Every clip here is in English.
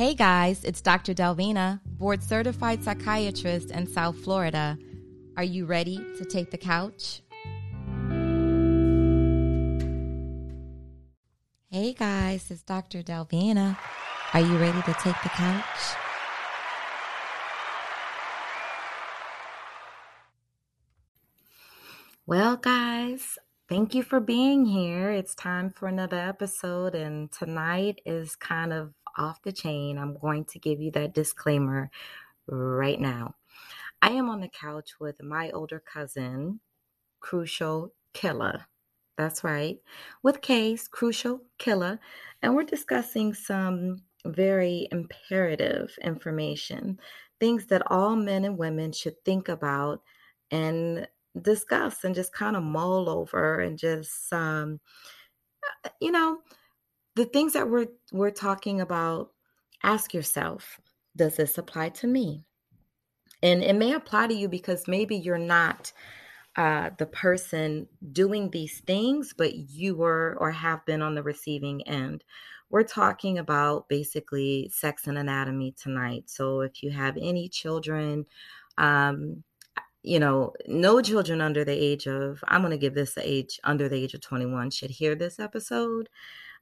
Hey guys, it's Dr. Delvina, board certified psychiatrist in South Florida. Are you ready to take the couch? Hey guys, it's Dr. Delvina. Are you ready to take the couch? Well, guys, thank you for being here. It's time for another episode, and tonight is kind of off the chain. I'm going to give you that disclaimer right now. I am on the couch with my older cousin, Krucial Killa. That's right, with Case, Krucial Killa, and we're discussing some very imperative information, things that all men and women should think about and discuss and just kind of mull over and just um, you know the things that we're we're talking about ask yourself does this apply to me? And it may apply to you because maybe you're not uh, the person doing these things but you were or have been on the receiving end. We're talking about basically sex and anatomy tonight. So if you have any children um, you know, no children under the age of, I'm going to give this the age under the age of 21 should hear this episode.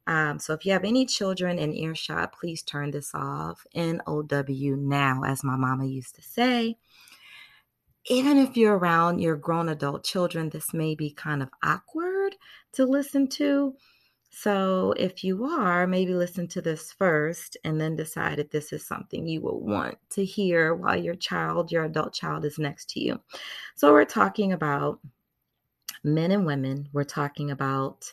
Um, so if you have any children in earshot, please turn this off. NOW now, as my mama used to say. Even if you're around your grown adult children, this may be kind of awkward to listen to. So, if you are, maybe listen to this first and then decide if this is something you will want to hear while your child, your adult child, is next to you. So, we're talking about men and women, we're talking about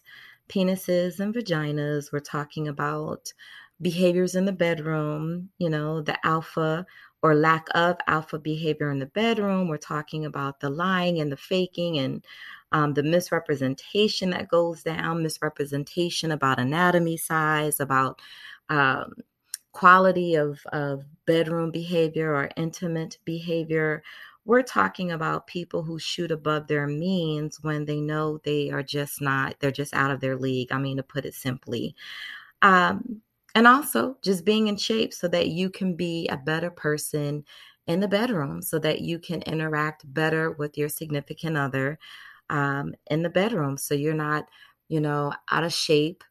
penises and vaginas, we're talking about behaviors in the bedroom, you know, the alpha or lack of alpha behavior in the bedroom. We're talking about the lying and the faking and um, the misrepresentation that goes down, misrepresentation about anatomy size, about um, quality of, of bedroom behavior or intimate behavior. We're talking about people who shoot above their means when they know they are just not, they're just out of their league. I mean, to put it simply. Um, and also just being in shape so that you can be a better person in the bedroom so that you can interact better with your significant other um, in the bedroom. So you're not, you know, out of shape.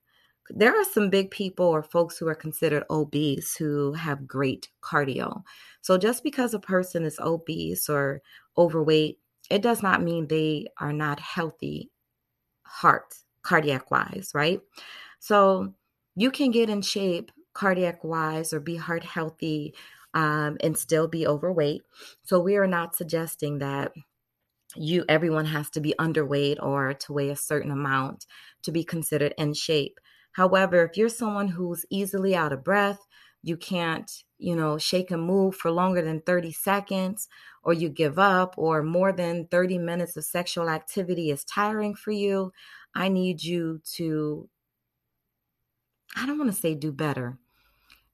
There are some big people or folks who are considered obese who have great cardio. So just because a person is obese or overweight, it does not mean they are not healthy heart, cardiac wise, right? So you can get in shape cardiac wise or be heart healthy um, and still be overweight. So we are not suggesting that you everyone has to be underweight or to weigh a certain amount to be considered in shape. However, if you're someone who's easily out of breath, you can't, you know, shake and move for longer than 30 seconds, or you give up, or more than 30 minutes of sexual activity is tiring for you, I need you to, I don't want to say do better,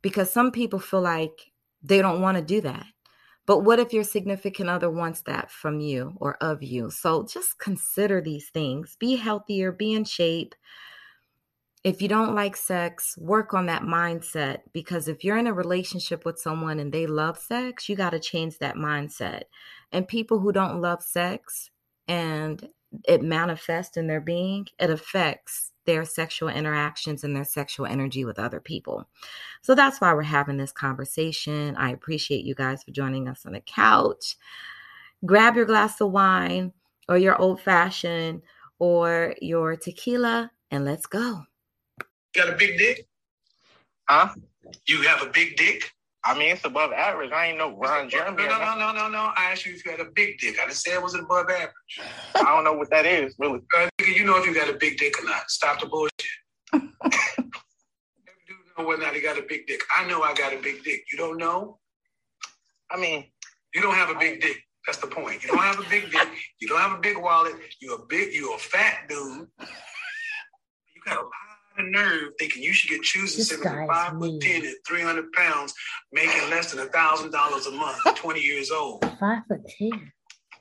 because some people feel like they don't want to do that. But what if your significant other wants that from you or of you? So just consider these things. Be healthier, be in shape. If you don't like sex, work on that mindset because if you're in a relationship with someone and they love sex, you got to change that mindset. And people who don't love sex and it manifests in their being, it affects their sexual interactions and their sexual energy with other people. So that's why we're having this conversation. I appreciate you guys for joining us on the couch. Grab your glass of wine or your old fashioned or your tequila and let's go. You got a big dick? Huh? You have a big dick? I mean, it's above average. I ain't no Ron Jeremy. No, no, no, no, no, no. I asked you if you had a big dick. I didn't say it was above average. I don't know what that is, really. Uh, you know if you got a big dick or not. Stop the bullshit. Every dude know whether or not he got a big dick. I know I got a big dick. You don't know? I mean, you don't have a big dick. That's the point. You don't have a big dick. You don't have a big wallet. You're a big. You're a fat dude. You got a lot nerve thinking you should get choosing seven five foot ten at three hundred pounds, making less than a thousand dollars a month, twenty years old. Five foot ten.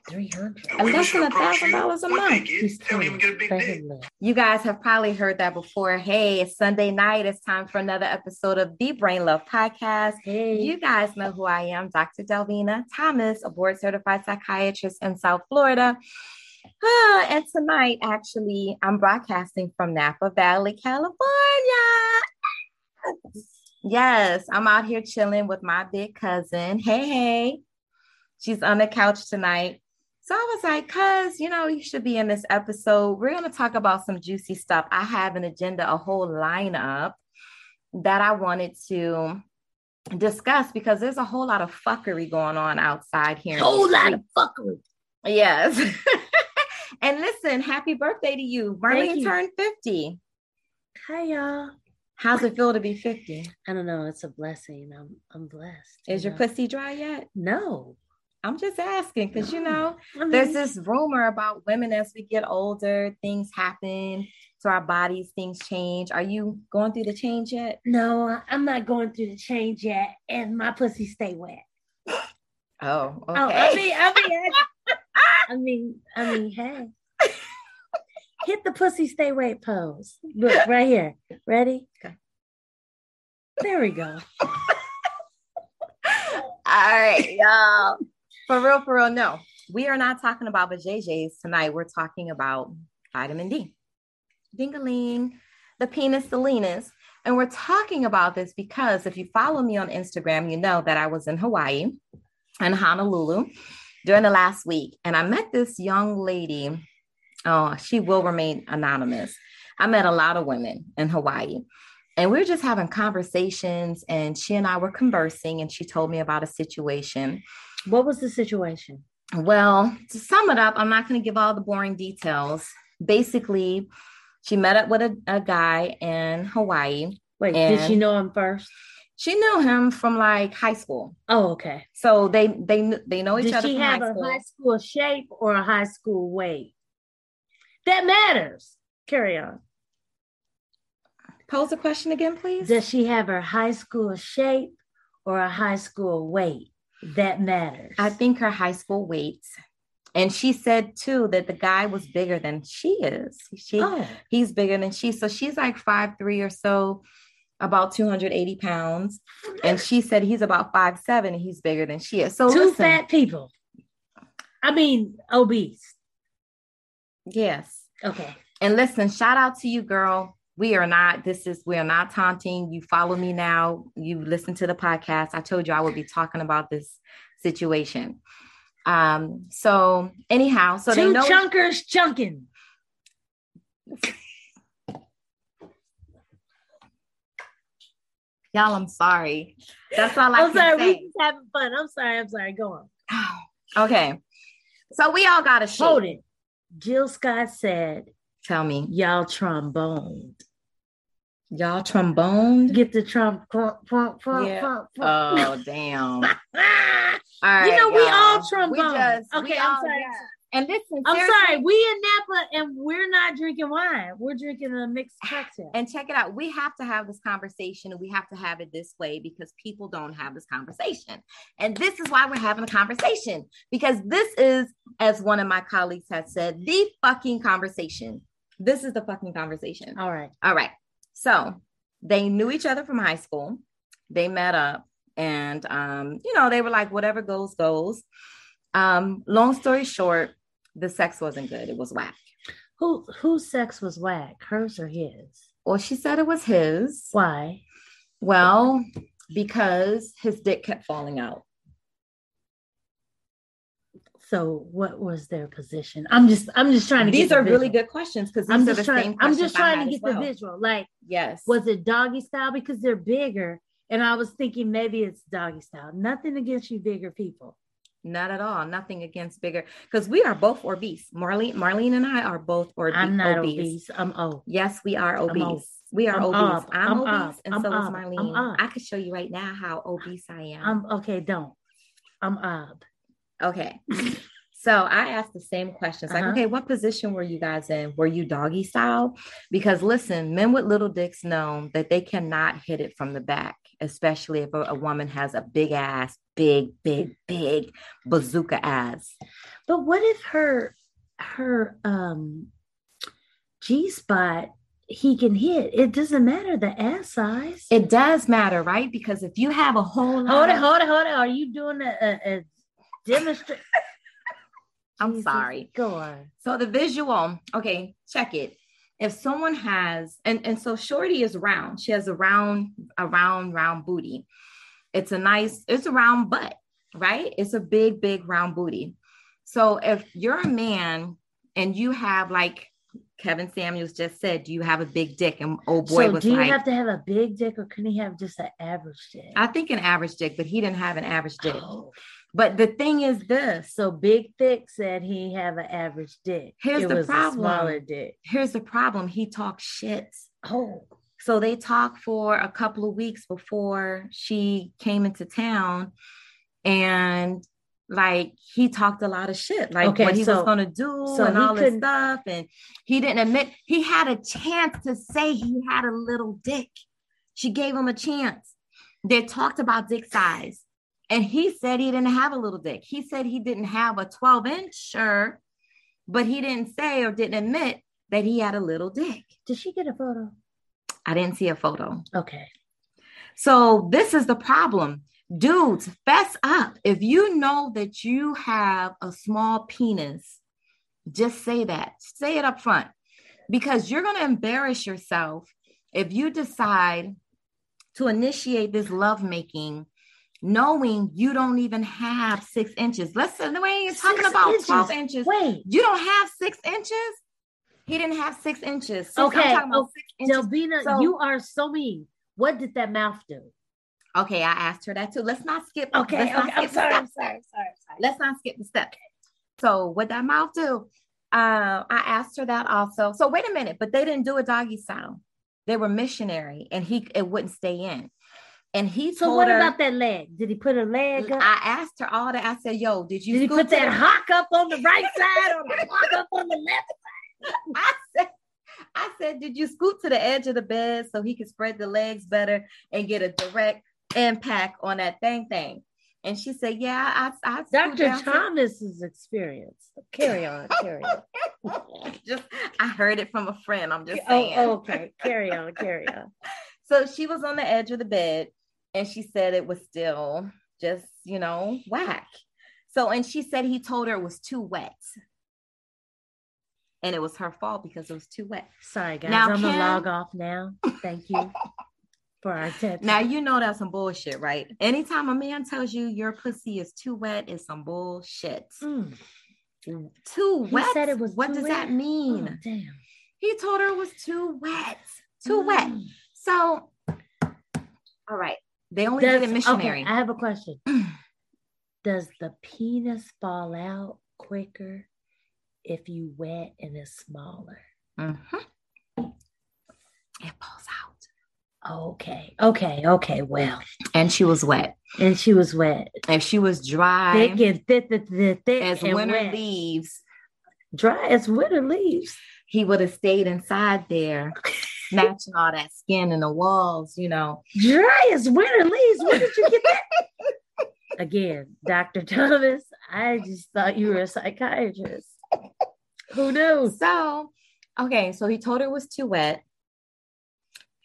Three hundred. And women Less than approach you $1,000 a month. get. They don't even get a big dick. You guys have probably heard that before. Hey, it's Sunday night. It's time for another episode of the Brain Love Podcast. Hey, You guys know who I am, Dr. Delvina Thomas, a board certified psychiatrist in South Florida. Ah, and tonight, actually, I'm broadcasting from Napa Valley, California. Yes, I'm out here chilling with my big cousin. Hey, hey. She's on the couch tonight. So I was like, cuz, you know, you should be in this episode. We're going to talk about some juicy stuff. I have an agenda, a whole lineup that I wanted to discuss because there's a whole lot of fuckery going on outside here. whole lot of fuckery. Yes. and listen, happy birthday to you. Marlene you. turned 50. Hi y'all. How's it feel to be 50? I don't know. It's a blessing. I'm I'm blessed. Is you your know? pussy dry yet? No. I'm just asking because you know, I mean, there's this rumor about women as we get older, things happen to our bodies, things change. Are you going through the change yet? No, I'm not going through the change yet, and my pussy stay wet. Oh, okay. Oh, I mean, I mean, I, I mean, I mean, hey, hit the pussy stay wet pose. Look right here. Ready? Okay. There we go. All right, y'all. For real, for real, no. We are not talking about vajayjays tonight. We're talking about vitamin D. Dingaling, the penis salinas. And we're talking about this because if you follow me on Instagram, you know that I was in Hawaii and Honolulu during the last week. And I met this young lady. Oh, she will remain anonymous. I met a lot of women in Hawaii. And we were just having conversations, and she and I were conversing, and she told me about a situation. What was the situation? Well, to sum it up, I'm not going to give all the boring details. Basically, she met up with a, a guy in Hawaii. Wait, did she know him first? She knew him from like high school, Oh, okay. so they they they know each Did other she from have high a high school shape or a high school weight? That matters. Carry on. Pose a question again, please. Does she have her high school shape or a high school weight? That matters. I think her high school weight, and she said too that the guy was bigger than she is. She Oh, he's bigger than she. So she's like five three or so, about 280 pounds. And she said he's about five seven and he's bigger than she is. So two listen, fat people. I mean, obese. yes. Okay. And listen, shout out to you, girl. We are not, this is, we are not taunting. You follow me now. You listen to the podcast. I told you I would be talking about this situation. Um, so anyhow, so they two know chunkers chunking. y'all, I'm sorry. That's all I I'm can sorry, we just having fun. I'm sorry. I'm sorry. Go on. okay. So we all got a shit. Hold it. Jill Scott said, Tell me. "Y'all trombone. Y'all trombone? Get the trump. Crump, crump, crump, Yeah. Oh, damn. All Ah, you know, we all y'all. trombone. We just, okay, I'm all- sorry. yeah. And listen, I'm sorry. We in Napa and we're not drinking wine. We're drinking a mixed cocktail. And check it out. We have to have this conversation and we have to have it this way because people don't have this conversation. And this is why we're having a conversation because this is, as one of my colleagues has said, the fucking conversation. This is the fucking conversation. All right. All right. So they knew each other from high school. They met up and um, you know, they were like, whatever goes, goes. Um, long story short, the sex wasn't good. It was whack. Who whose sex was whack? Hers or his? Well, she said it was his. Why? Well, because his dick kept falling out. So what was their position? I'm just I'm just trying to These get the are really good questions because I'm just trying I'm just trying to get the visual. Like Yes. was it doggy style? Because they're bigger. And I was thinking maybe it's doggy style. Nothing against you bigger people. Not at all. Nothing against bigger because we are both obese. Marlene, Marlene and I are both orbe- I'm not obese. obese. I'm oh. Yes, we are obese. ob- we are I'm obese. ob- I'm, I'm obese, ob- and I'm so is Marlene. I could show you right now how obese I am. I'm okay, don't. I'm ob. okay. So I asked the same questions like, Uh-huh. okay, what position were you guys in? Were you doggy style? Because listen, men with little dicks know that they cannot hit it from the back, especially if a, a woman has a big ass, big, big, big bazooka ass. But what if her her um G spot he can hit? It doesn't matter the ass size. It does matter, right? Because if you have a whole lot hold it, hold it, hold it. Are you doing a, a, a demonstration? I'm sorry. Go on. So the visual, okay, check it. If someone has, and, and so Shorty is round, she has a round, a round, round booty. It's a nice, it's a round butt, right? It's a big, big round booty. So if you're a man and you have like Kevin Samuels just said, do you have a big dick? And oh boy so was do you like, have to have a big dick or can he have just an average dick? I think an average dick, but he didn't have an average dick. Oh. But the thing is this, So Big Thick said he have an average dick. Here's it the was problem. A smaller dick. here's the problem. He talks shit. Oh, So they talked for a couple of weeks before she came into town. And like he talked a lot of shit, like Okay, what he so- was gonna do so and all this stuff. And he didn't admit he had a chance to say he had a little dick. She gave him a chance. They talked about dick size. And he said he didn't have a little dick. He said he didn't have a 12 inch, sure, but he didn't say or didn't admit that he had a little dick. did she get a photo? I didn't see a photo. Okay. So this is the problem. Dudes, fess up. If you know that you have a small penis, just say that. Say it up front because you're going to embarrass yourself if you decide to initiate this lovemaking knowing you don't even have six inches. Let's say the way you're talking Six about inches. 12 inches. Wait, You don't have six inches? He didn't have six inches. I'm Okay, talking about oh, six inches. Delvina, So- you are so mean. What did that mouth do? Okay, I asked her that too. Let's not skip. Okay, let's not okay. I'm skip the sorry, I'm sorry, I'm sorry, I'm sorry. Let's not skip the step. So what that mouth do? Uh, I asked her that also. So wait a minute, but they didn't do a doggy style. They were missionary, and he it wouldn't stay in. And he So what her. about that leg? Did he put a leg up? I asked her all that. I said, "Yo, did you Did he put that the- hock up on the right side or the hock up on the left? I said, I said, did you scoot to the edge of the bed so he could spread the legs better and get a direct impact on that thing thing? And she said, yeah, I, I Dr. Thomas's experience. Carry on, carry on. just I heard it from a friend. I'm just oh, saying. Oh, okay. Carry on, carry on. So she was on the edge of the bed and she said it was still just, you know, whack. So, and she said he told her it was too wet. And it was her fault because it was too wet. Sorry, guys. Now, I'm gonna log off now. Thank you for our. Now, you know that's some bullshit, right? Anytime a man tells you your pussy is too wet, it's some bullshit. Mm. Too He wet? said it was what does wet? that mean? Oh, damn. He told her it was too wet. Too wet. Mm. So, all right. They only Does- did it missionary. Okay, I have a question. Does the penis fall out quicker if you wet and it's smaller? Mhm. It falls out. Okay, okay, okay. Well, And she was wet. and she was wet, If she was dry thick and thick, thick, thick, thick as winter wet. leaves, dry as winter leaves. he would have stayed inside there, matching all that skin in the walls, you know. Dry as winter leaves. Where did you get that? Again, Dr. Thomas, I just thought you were a psychiatrist. Who knows? So, okay, so he told her it was too wet.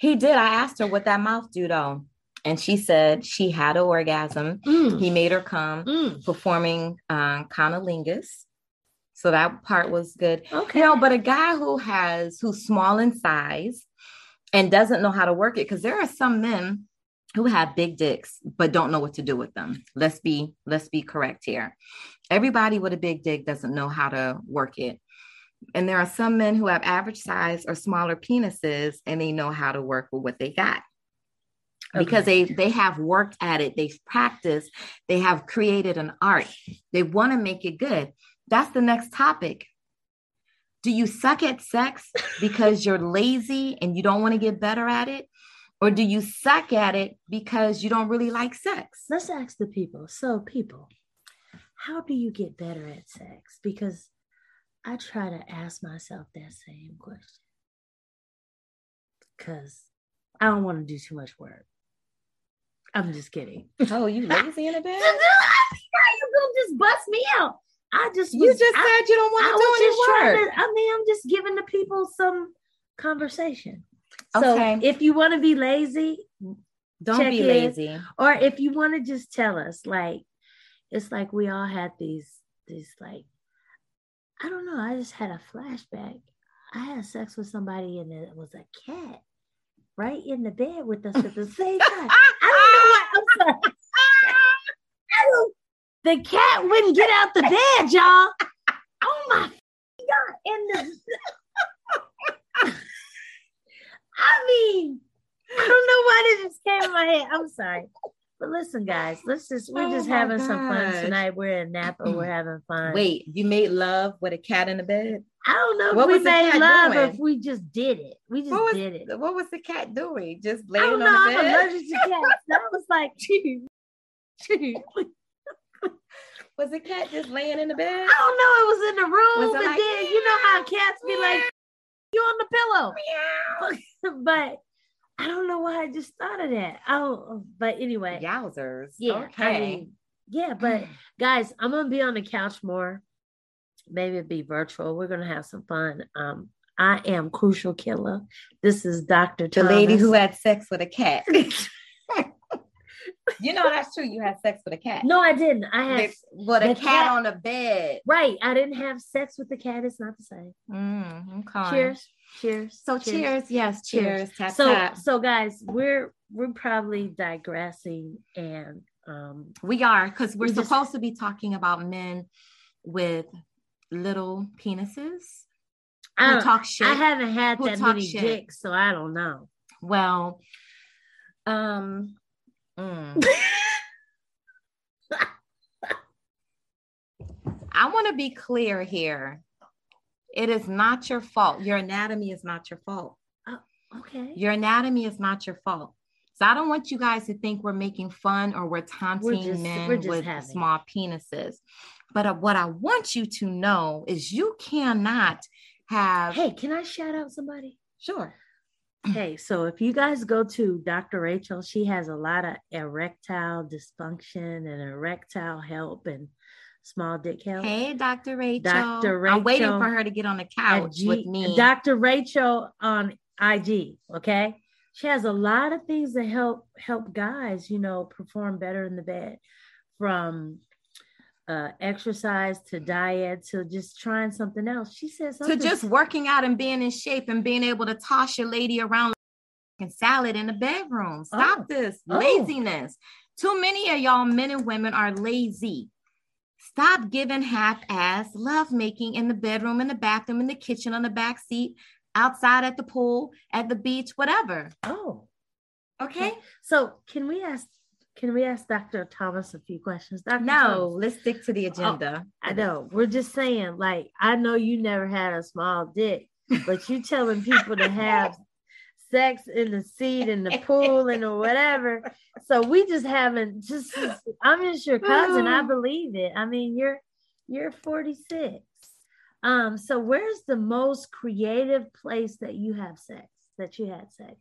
He did. I asked her what that mouth do though. And she said she had an orgasm. Mm, He made her come mm. performing uh, cunnilingus. So that part was good. Okay. You know, but a guy who has who's small in size and doesn't know how to work it, because there are some men who have big dicks but don't know what to do with them. Let's be let's be correct here. Everybody with a big dick doesn't know how to work it. And there are some men who have average size or smaller penises and they know how to work with what they got. Because they they have worked at it they've practiced they have created an art. They want to make it good. That's the next topic. Do you suck at sex because you're lazy and you don't want to get better at it? Or do you suck at it because you don't really like sex? Let's ask the people. So, people, how do you get better at sex? Because I try to ask myself that same question. Because I don't want to do too much work. I'm just kidding. Oh, you lazy in a bed? you gonna just bust me out. I just You was- just I- said you don't want to do any work. to, I mean, I'm just giving the people some conversation. So Okay. if you want to be lazy, Don't be in. lazy. or if you want to just tell us, like, it's like we all had these, these like, I don't know. I just had a flashback. I had sex with somebody and it was a cat right in the bed with us at the same time. I don't know what I'm sorry. Don't, the cat wouldn't get out the bed, y'all. Oh my god! And the I mean, I don't know why this just came in my head. I'm sorry. But listen, guys, let's just we're Oh just having some fun tonight. We're in Napa, we're having fun. Wait, you made love with a cat in the bed? I don't know if What we was the made love or doing? if we just did it. We just was, did it. what was the cat doing? Just laying I don't on know. the I'm bed? allergic to cats. That was like, Was the cat just laying in the bed? I don't know. It was in the room, Was and like, then you know how cats be like, you on the pillow. but I don't know why I just thought of that. Oh, but anyway, Yowzers. yeah, Okay. I mean, yeah. But guys, I'm gonna be on the couch more. Maybe it'll be virtual. We're gonna have some fun. Um, I am Krucial Killa. This is Dr. the lady who had sex with a cat. you know that's true. You had sex with a cat. No, I didn't. I had The- with a cat, cat- on a bed. right. I didn't have sex with the cat. It's not the same. Mm, okay. Cheers. Cheers. So cheers. Yes. Cheers. Cheers. Tap so tap. so guys, we're we're probably digressing and um We are because we're We just- supposed to be talking about men with little penises I, don't- talk shit. I haven't had that many shit. dicks, so I don't know. well, um, mm. I want to be clear here. It is not your fault. Your anatomy is not your fault. Okay. Your anatomy is not your fault. So I don't want you guys to think we're making fun or we're taunting just- men we're with having- small penises. But uh, what I want you to know is you cannot have. Hey, can I shout out somebody? sure. Hey, so if you guys go to Dr. Rachel, she has a lot of erectile dysfunction and erectile help and small dick help. Hey, Dr. Rachel. Dr. Rachel. I'm waiting for her to get on the couch G- with me. Dr. Rachel on IG. Okay. She has a lot of things that help help guys, you know, perform better in the bed from uh exercise to diet to just trying something else. She said to just working out and being in shape and being able to toss your lady around like salad in the bedroom. Stop Oh. this Oh. laziness. Too many of y'all men and women are lazy. Stop giving half-ass lovemaking in the bedroom, in the bathroom, in the kitchen, on the back seat, outside at the pool, at the beach, whatever. Oh, Okay? so can we ask can we ask Dr. Thomas a few questions? Dr. No, Thomas, let's stick to the oh, agenda. I know. We're just saying, like, I know you never had a small dick, but you telling people to have sex in the seat in the pool and or whatever. So we just haven't just I'm just your cousin. I believe it. I mean, you're you're 46. Um, so where's the most creative place that you have sex, that you had sex?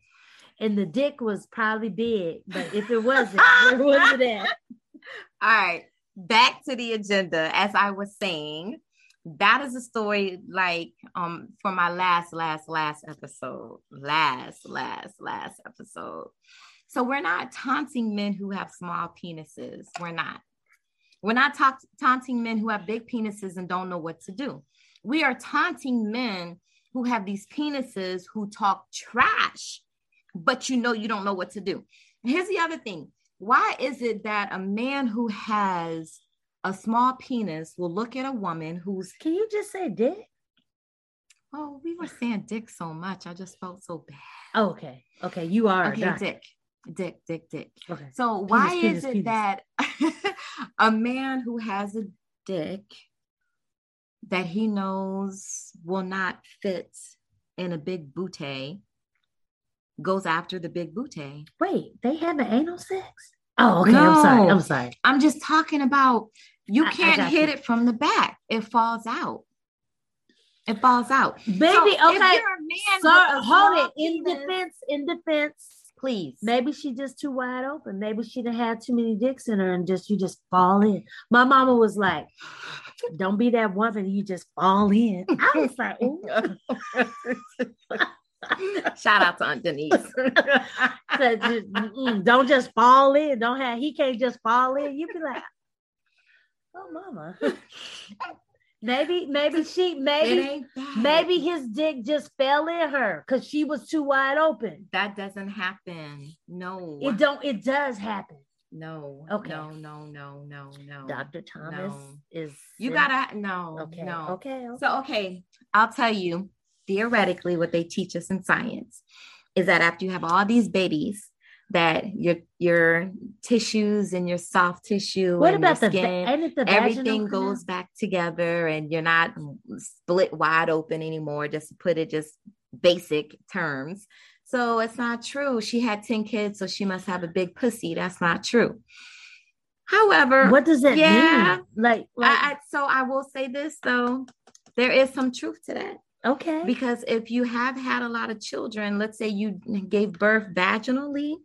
And the dick was probably big, but if it wasn't, where was it at? All right, back to the agenda. As I was saying, that is a story like um for my last, last, last episode. Last, last, last episode. So we're not taunting men who have small penises. We're not. We're not ta- taunting men who have big penises and don't know what to do. We are taunting men who have these penises who talk trash, but you know you don't know what to do. and Here's the other thing why is it that a man who has a small penis will look at a woman who's Can you just say dick? oh we were saying dick so much i just felt so bad Oh, okay. Okay. You are. okay dick dick dick dick Okay. so why penis, is it penis. that a man who has a dick that he knows will not fit in a big booty goes after the big booty Wait, they have an anal sex? Oh, okay. I'm sorry. I'm sorry. I'm just talking about You I- I can't hit you. it from the back. It falls out. It falls out. Baby, So okay. you're a man So, hold it. In penis- defense, in defense, please. maybe she just too wide open. Maybe she done had too many dicks in her and just you just fall in. My mama was like, "Don't be that woman. You just fall in." I was like, "Ooh." Shout out to Aunt Denise. Said, just, don't just fall in. Don't have he can't just fall in. You be like, oh mama. maybe, maybe she maybe maybe his dick just fell in her because she was too wide open. that doesn't happen. No. It don't it does happen. No. Okay. No, no, no, no, no. Dr. Thomas No. is You in- gotta no. okay. No. Okay. okay. So, okay, I'll tell you theoretically what they teach us in science is that after you have all these babies, that your your tissues and your soft tissue what and about the skin, the everything canal? goes back together and you're not split wide open anymore, just to put it just basic terms. So it's not true. She had 10 kids, so she must have a big pussy. That's not true. However, What does that Yeah. mean? Like, like I, I, so I will say this though, there is some truth to that okay. because if you have had a lot of children, let's say you gave birth vaginally,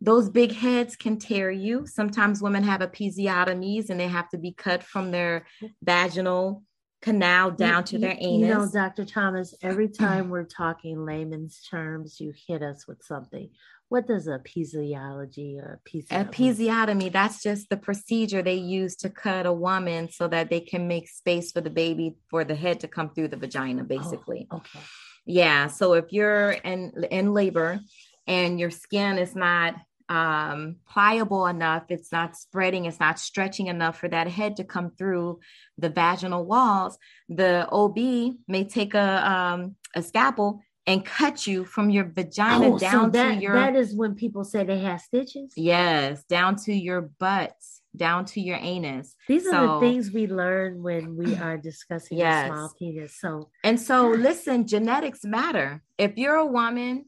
those big heads can tear you. Sometimes women have episiotomies and they have to be cut from their vaginal canal down You- to you- their anus. You know, Dr. Thomas, every time we're talking layman's terms, you hit us with something. What does a episiotomy or episiotomy? Episiotomy, that's just the procedure they use to cut a woman so that they can make space for the baby for the head to come through the vagina, oh, basically. Oh, okay. Yeah. So if you're in in labor and your skin is not um, pliable enough, it's not spreading, it's not stretching enough for that head to come through the vaginal walls, the OB may take a um, a scalpel and cut you from your vagina Oh, so down that, to your that is when people say they have stitches. yes, down to your butt, down to your anus. These are the things we learn when we are discussing Yes. small penis. So And so, listen, genetics matter. If you're a woman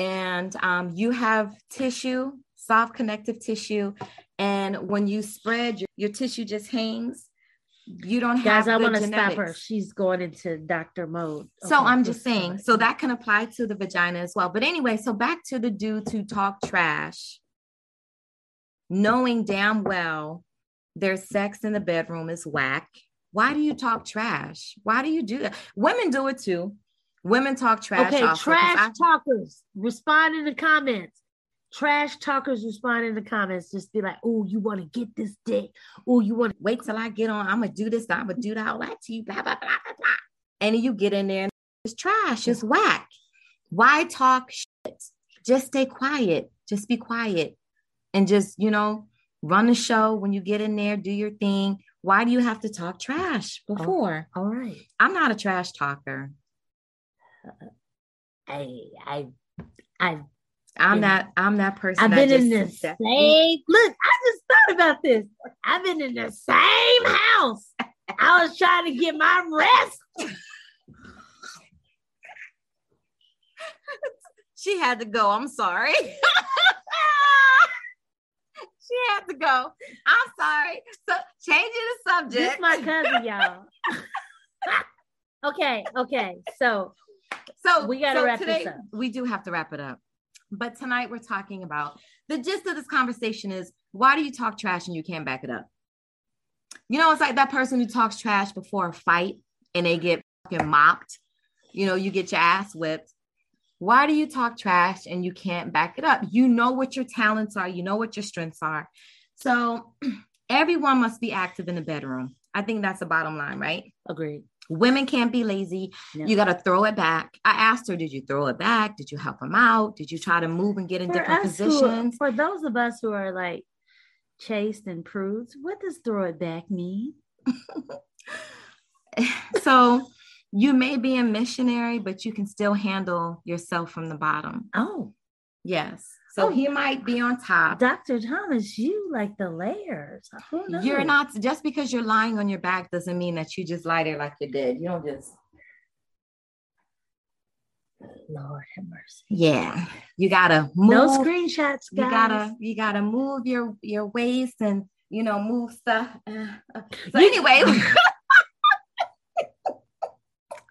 and um, you have tissue, soft connective tissue, and when you spread, your, your tissue just hangs, you don't have guys, I want to stop her. She's going into doctor mode. So Okay, I'm just saying, so that can apply to the vagina as well. But anyway, so back to the dudes who talk trash, knowing damn well their sex in the bedroom is whack. Why do you talk trash? Why do you do that? Women do it too. Women talk trash. Okay, also, trash I- talkers, respond in the comments. Trash talkers respond in the comments. Just be like, oh, you want to get this dick. Oh, you want to wait till I get on. I'm gonna do this. I'm gonna do that. All that to you. Blah blah blah blah blah. And you get in there and it's trash. It's whack. Why talk shit? Just stay quiet. Just be quiet, and just you know run the show. When you get in there, do your thing. Why do you have to talk trash oh, before? all right. I'm not a trash talker. I I I I'm that. I'm that person. I've been in the same look, I just thought about this. I've been in the same house. I was trying to get my rest. She had to go. I'm sorry. she had to go. I'm sorry. So changing the subject. This my cousin, y'all. okay, okay. So So We gotta so wrap today, up. We do have to wrap it up. But tonight we're talking about the gist of this conversation is why do you talk trash and you can't back it up? You know, it's like that person who talks trash before a fight and they get fucking mopped. You know, you get your ass whipped. Why do you talk trash and you can't back it up? You know what your talents are, you know what your strengths are. So everyone must be active in the bedroom. I think that's the bottom line, right? agreed. Women can't be lazy. No. You got to throw it back. I asked her, did you throw it back? Did you help him out? Did you try to move and get in For different us who- positions? for those of us who are like chaste and prudes, what does throw it back mean? so you may be a missionary, but you can still handle yourself from the bottom. Oh, Yes. So Oh. he might be on top. Dr. Thomas, you like the layers. Who knows? You're not just because you're lying on your back doesn't mean that you just lie there like you're dead. You don't just Lord have mercy. yeah. You gotta move. No screenshots, guys. you gotta you gotta move your your waist and you know, move stuff. Uh, so anyway,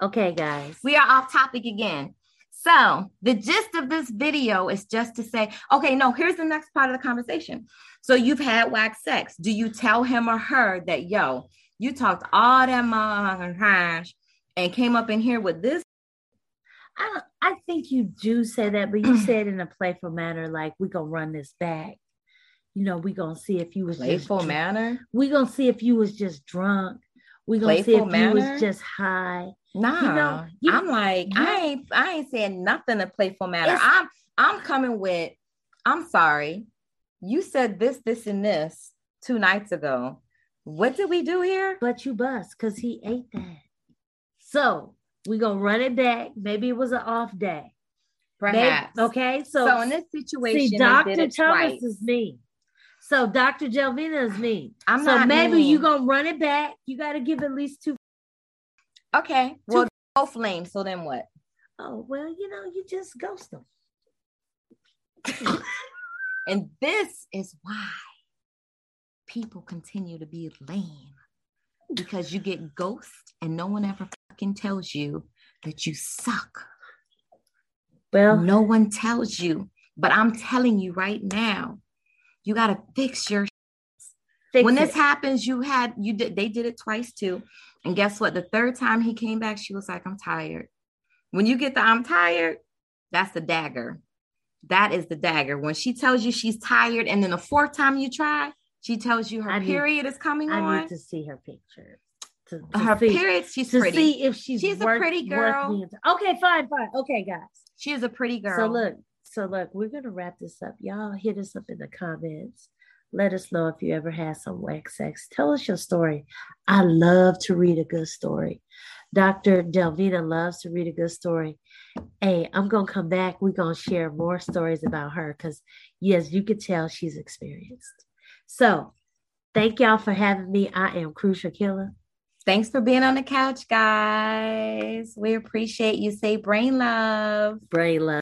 Okay, guys. we are off topic again. So the gist of this video is just to say, okay, no, here's the next part of the conversation. So you've had wax sex. Do you tell him or her that, yo, you talked all that motherfucking trash and came up in here with this? I don't, I think you do say that, but you say it in a playful manner, like we're gonna run this back. You know, we gonna see if you was Playful dr- manner? We gonna see if you was just drunk. We're gonna see if you was just high. Nah, know, you- I'm like, you- I ain't, I ain't saying nothing in playful matter. It's- I'm, I'm coming with, I'm sorry, you said this, this, and this two nights ago. What did we do here? But you bust because he ate that. So we gonna run it back. Maybe it was an off day. Maybe- Perhaps. okay, so, So, in this situation, see, Dr. Thomas twice. is mean. So Dr. Delvina is mean. I'm so not maybe you gonna run it back. You gotta give at least two. Okay. Well, both lame. So then what? Oh well, you know, you just ghost them. And this is why people continue to be lame because you get ghost and no one ever fucking tells you that you suck. Well, No one tells you, but I'm telling you right now, you got to fix your. fix when it. this happens, you had you did. They did it twice too, and guess what? The third time he came back, she was like, "I'm tired." When you get the "I'm tired," that's the dagger. That is the dagger. When she tells you she's tired, and then the fourth time you try, she tells you her I need- period is coming I on. I need to see her picture. To, to her see, period, she's to pretty. see if she's She's a pretty girl. Okay, fine, fine. Okay, guys. She is a pretty girl. So look, so look, we're gonna wrap this up. Y'all hit us up in the comments. Let us know if you ever had some wax sex. Tell us your story. I love to read a good story. Dr. Delvina loves to read a good story. Hey, I'm gonna come back. We're gonna share more stories about her because yes, you can tell she's experienced. So thank y'all for having me. I am Krucial Killa. Thanks for being on the couch, guys. We appreciate you. Say brain love. Brain love.